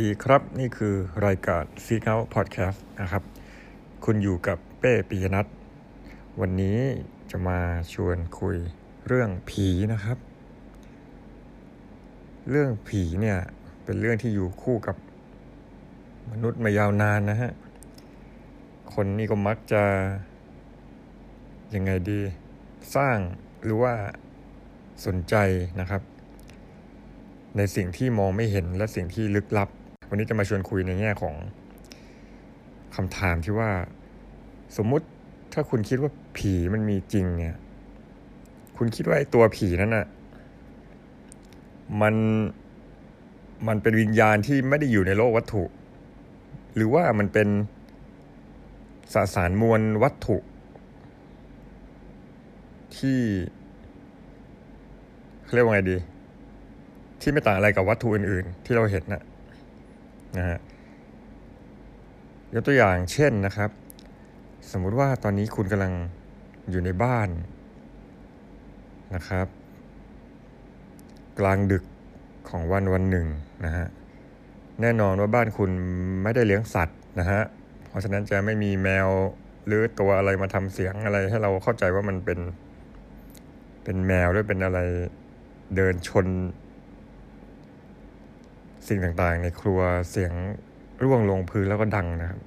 ดีครับนี่คือรายการ Seek Out Podcast นะครับ คุณอยู่กับเป้ปิยนัทวันนี้จะมาชวนคุยเรื่องผีนะครับ เรื่องผีเนี่ยเป็นเรื่องที่อยู่คู่กับมนุษย์มายาวนานนะฮะ คนนี่ก็มักจะ ยังไงดี สร้างหรือว่าสนใจนะครับ ในสิ่งที่มองไม่เห็นและสิ่งที่ลึกลับ วันนี้จะมาชวนคุยในแง่ของคำถามที่ว่าสมมุติถ้าคุณคิดว่าผีมันมีจริงเนี่ย คุณคิดว่าไอ้ตัวผีนั้นน่ะมันมันเป็นวิญญาณที่ไม่ได้อยู่ในโลกวัตถุ หรือว่ามันเป็นสสารมวลวัตถุ ที่เรียกว่าไงดี ที่ไม่ต่างอะไรกับวัตถุอื่น ๆ ที่เราเห็นน่ะ นะฮะยกตัวอย่างเช่นนะครับ สมมุติว่าตอนนี้คุณกำลังอยู่ในบ้านนะครับ กลางดึกของวันวันหนึ่งนะฮะแน่นอนว่าบ้านคุณไม่ได้เลี้ยงสัตว์นะฮะ เพราะฉะนั้นจะไม่มีแมวหรือตัวอะไรมาทำเสียงอะไรให้เราเข้าใจว่ามันเป็น เป็นแมวหรือเป็นอะไรเดินชน สิ่งต่างๆ ในครัวเสียงร่วงลงพื้นแล้วก็ดังนะครับ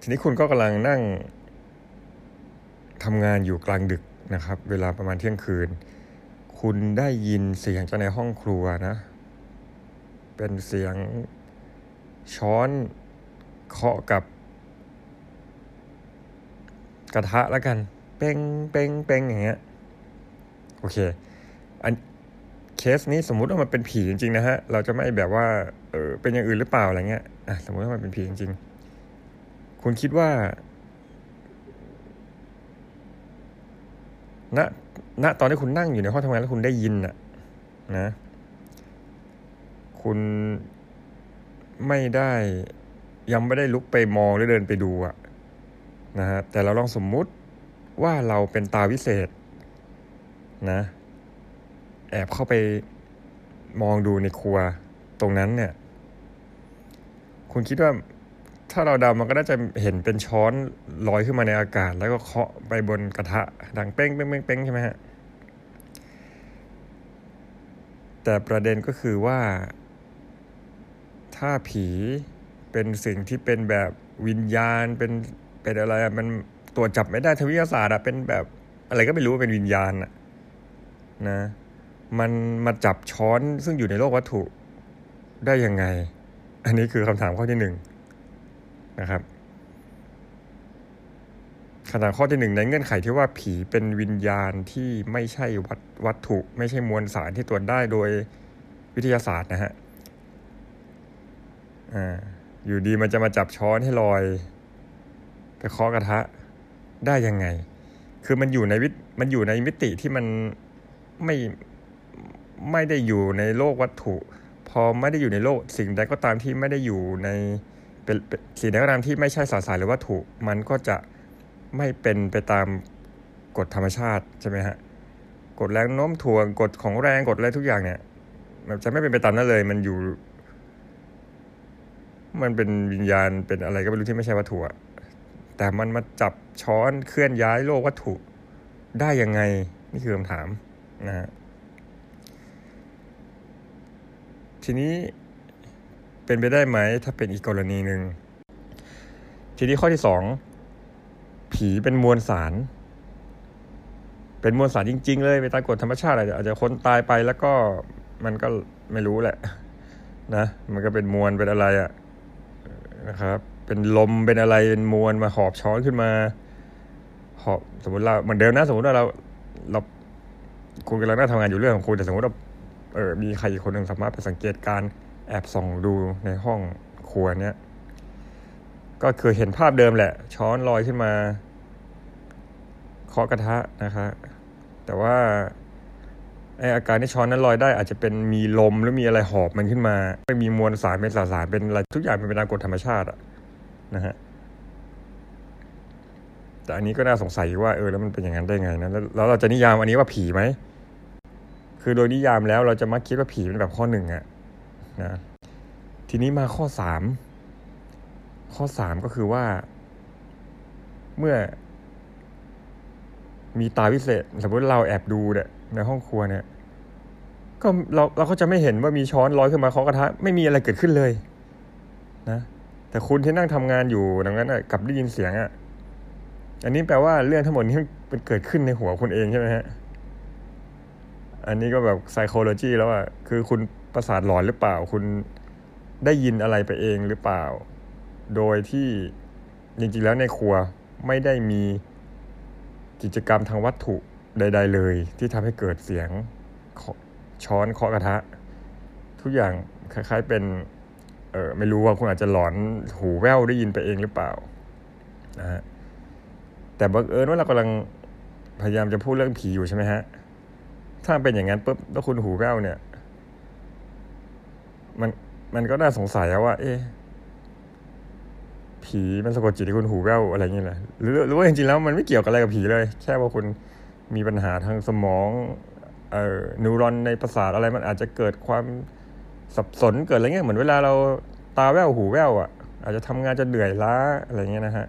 ทีนี้คุณก็กำลังนั่งทำงานอยู่กลางดึกนะครับ เวลาประมาณเที่ยงคืน คุณได้ยินเสียงจากในห้องครัวนะ เป็นเสียงช้อนเคาะกับกระทะแล้วกัน เป้งเป้งเป้งอย่างเงี้ย โอเค อัน เคสนี้สมมุติว่ามันเป็นผีจริงๆนะฮะ เราจะไม่แบบว่า เออเป็นอย่างอื่นหรือเปล่าอะไรเงี้ยอะสมมติว่ามันเป็นผีจริงๆ คุณคิดว่าณณตอนที่คุณนั่งอยู่ในห้องทำงานแล้วคุณได้ยินน่ะนะ คุณไม่ได้ยังไม่ได้ลุกไปมองหรือเดินไปดูอะนะฮะแต่เราลองสมมุติว่าเราเป็นตาวิเศษ นะ แอบเข้าไปมองดูในครัวตรงนั้นเนี่ย คุณคิดว่าถ้าเราเดามันก็น่าจะเห็นเป็นช้อนลอยขึ้นมาในอากาศ แล้วก็เคาะไปบนกระทะดังเป้งเป้งเป้งเป้งใช่ไหมฮะ แต่ประเด็นก็คือว่า ถ้าผีเป็นสิ่งที่เป็นแบบวิญญาณเป็นเป็นอะไรมันตรวจจับไม่ได้ทางวิทยาศาสตร์อะเป็นแบบอะไรก็ไม่รู้เป็นวิญญาณอะนะ มันมาจับช้อนซึ่งอยู่ในโลกวัตถุได้ยังไง อันนี้คือคำถามข้อที่หนึ่งนะครับคำถามข้อที่หนึ่งในเงื่อนไขที่ว่าผีเป็นวิญญาณที่ไม่ใช่วัตวัตถุ ไม่ใช่มวลสารที่ตรวจได้โดยวิทยาศาสตร์นะฮะอ่าอยู่ดีมันจะมาจับช้อนให้ลอยไปเคาะกระทะได้ยังไง คือมันอยู่ในวิมันอยู่ในมิติที่มันไม่ ไม่ได้อยู่ในโลกวัตถุ พอไม่ได้อยู่ในโลกสิ่งใดก็ตามที่ไม่ได้อยู่ในเป็นสิ่งใดก็ตามที่ไม่ใช่สสารหรือวัตถุ มันก็จะไม่เป็นไปตามกฎธรรมชาติใช่ไหมฮะกฎแรงโน้มถ่วงกฎของแรงกฎอะไรทุกอย่างเนี่ยมันจะไม่เป็นไปตามนั้นเลย มันอยู่ มันเป็นวิญญาณเป็นอะไรก็ไม่รู้ที่ไม่ใช่วัตถุแต่มันมาจับช้อนเคลื่อนย้ายโลกวัตถุได้ยังไง นี่คือคำถามนะฮะ ทีนี้เป็นไปได้ไหมถ้าเป็นอีกกรณีหนึ่งทีนี้ข้อที่สองผีเป็นมวลสาร เป็นมวลสารจริง ๆ เลยไปตามกฎธรรมชาติอาจจะคนตายไปแล้วก็มันก็ไม่รู้แหละ นะ มันก็เป็นมวลเป็นอะไรอะนะครับ เป็นลมเป็นอะไรเป็นมวลมาหอบช้อนขึ้นมาหอบสมมติเราเหมือนเดิมนะสมมติว่าเราเราคุณกำลังนั่งทำงานอยู่เรื่องของคุณแต่สมมติว่า เออมีใครอีกคนหนึ่งสามารถไปสังเกตการแอบส่องดูในห้องครัวเนี้ยก็คือเห็นภาพเดิมแหละ ช้อนลอยขึ้นมาเคาะกระทะนะคะ แต่ว่าไออาการที่ช้อนนั้นลอยได้อาจจะเป็นมีลมหรือมีอะไรหอบมันขึ้นมาไม่มีมวลสารเป็นสารสารเป็นอะไรทุกอย่างเป็นไปตามกฎธรรมชาติอะนะฮะแต่อันนี้ก็น่าสงสัยว่าเออแล้วมันเป็นอย่างนั้นได้ไงนะแล้วเราจะนิยามอันนี้ว่าผีไหม คือโดยนิยามแล้วเราจะมักคิดว่าผีเป็นแบบข้อหนึ่งอะนะทีนี้มาข้อสามข้อสามก็คือว่า เมื่อ มีตาวิเศษ สมมติเราแอบดูเนี่ยในห้องครัวเนี่ย ก็เราเราก็จะไม่เห็นว่ามีช้อนลอยขึ้นมาเคาะกระทะไม่มีอะไรเกิดขึ้นเลย นะ แต่คุณที่นั่งทำงานอยู่ดังนั้นกลับได้ยินเสียงอะอันนี้แปลว่าเรื่องทั้งหมดนี้เป็นเกิดขึ้นในหัวคุณเองใช่ไหมฮะ อันนี้ก็แบบ psychology แล้วอะคือคุณประสาทหลอนหรือเปล่า คุณได้ยินอะไรไปเองหรือเปล่า โดยที่จริงๆแล้วในครัวไม่ได้มีกิจกรรมทางวัตถุใด ๆ เลย ที่ทำให้เกิดเสียงช้อนเคาะกระทะ ทุกอย่างคล้ายๆเป็นเออไม่รู้ว่าคุณอาจจะหลอนหูแว่วได้ยินไปเองหรือเปล่านะฮะแต่บังเอิญว่าเรากำลังพยายามจะพูดเรื่องผีอยู่ใช่ไหมฮะ ถ้าเป็นอย่างนั้นปุ๊บแล้วคุณหูแว่วเนี่ย มันมันก็น่าสงสัยว่า เอ๊ะผีมันสะกดจิตให้คุณหูแว่วอะไรเงี้ยแหละหรือหรือว่าจริงๆแล้วมันไม่เกี่ยวกับอะไรกับผีเลย แค่ว่าคุณมีปัญหาทางสมองเอ่อนิวรอนในประสาทอะไรมันอาจจะเกิดความสับสนเกิดอะไรเงี้ยเหมือนเวลาเราตาแว่วหูแว่วอะ อาจจะทำงานจะเหนื่อยล้าอะไรเงี้ยนะฮะ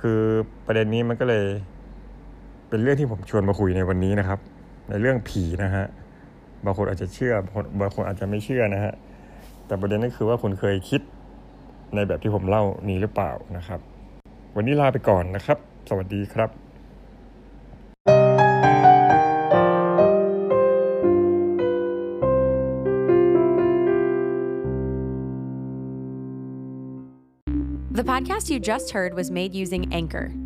คือประเด็นนี้มันก็เลย เป็นเรื่องที่ผมชวนมาคุยในวันนี้นะครับ ในเรื่องผีนะฮะบางคนอาจจะเชื่อบางคนอาจจะไม่เชื่อนะฮะแต่ประเด็นก็คือว่าคุณเคยคิดในแบบที่ผมเล่านี้หรือเปล่านะครับ วันนี้ลาไปก่อนนะครับ สวัสดีครับ The podcast you just heard was made using Anchor.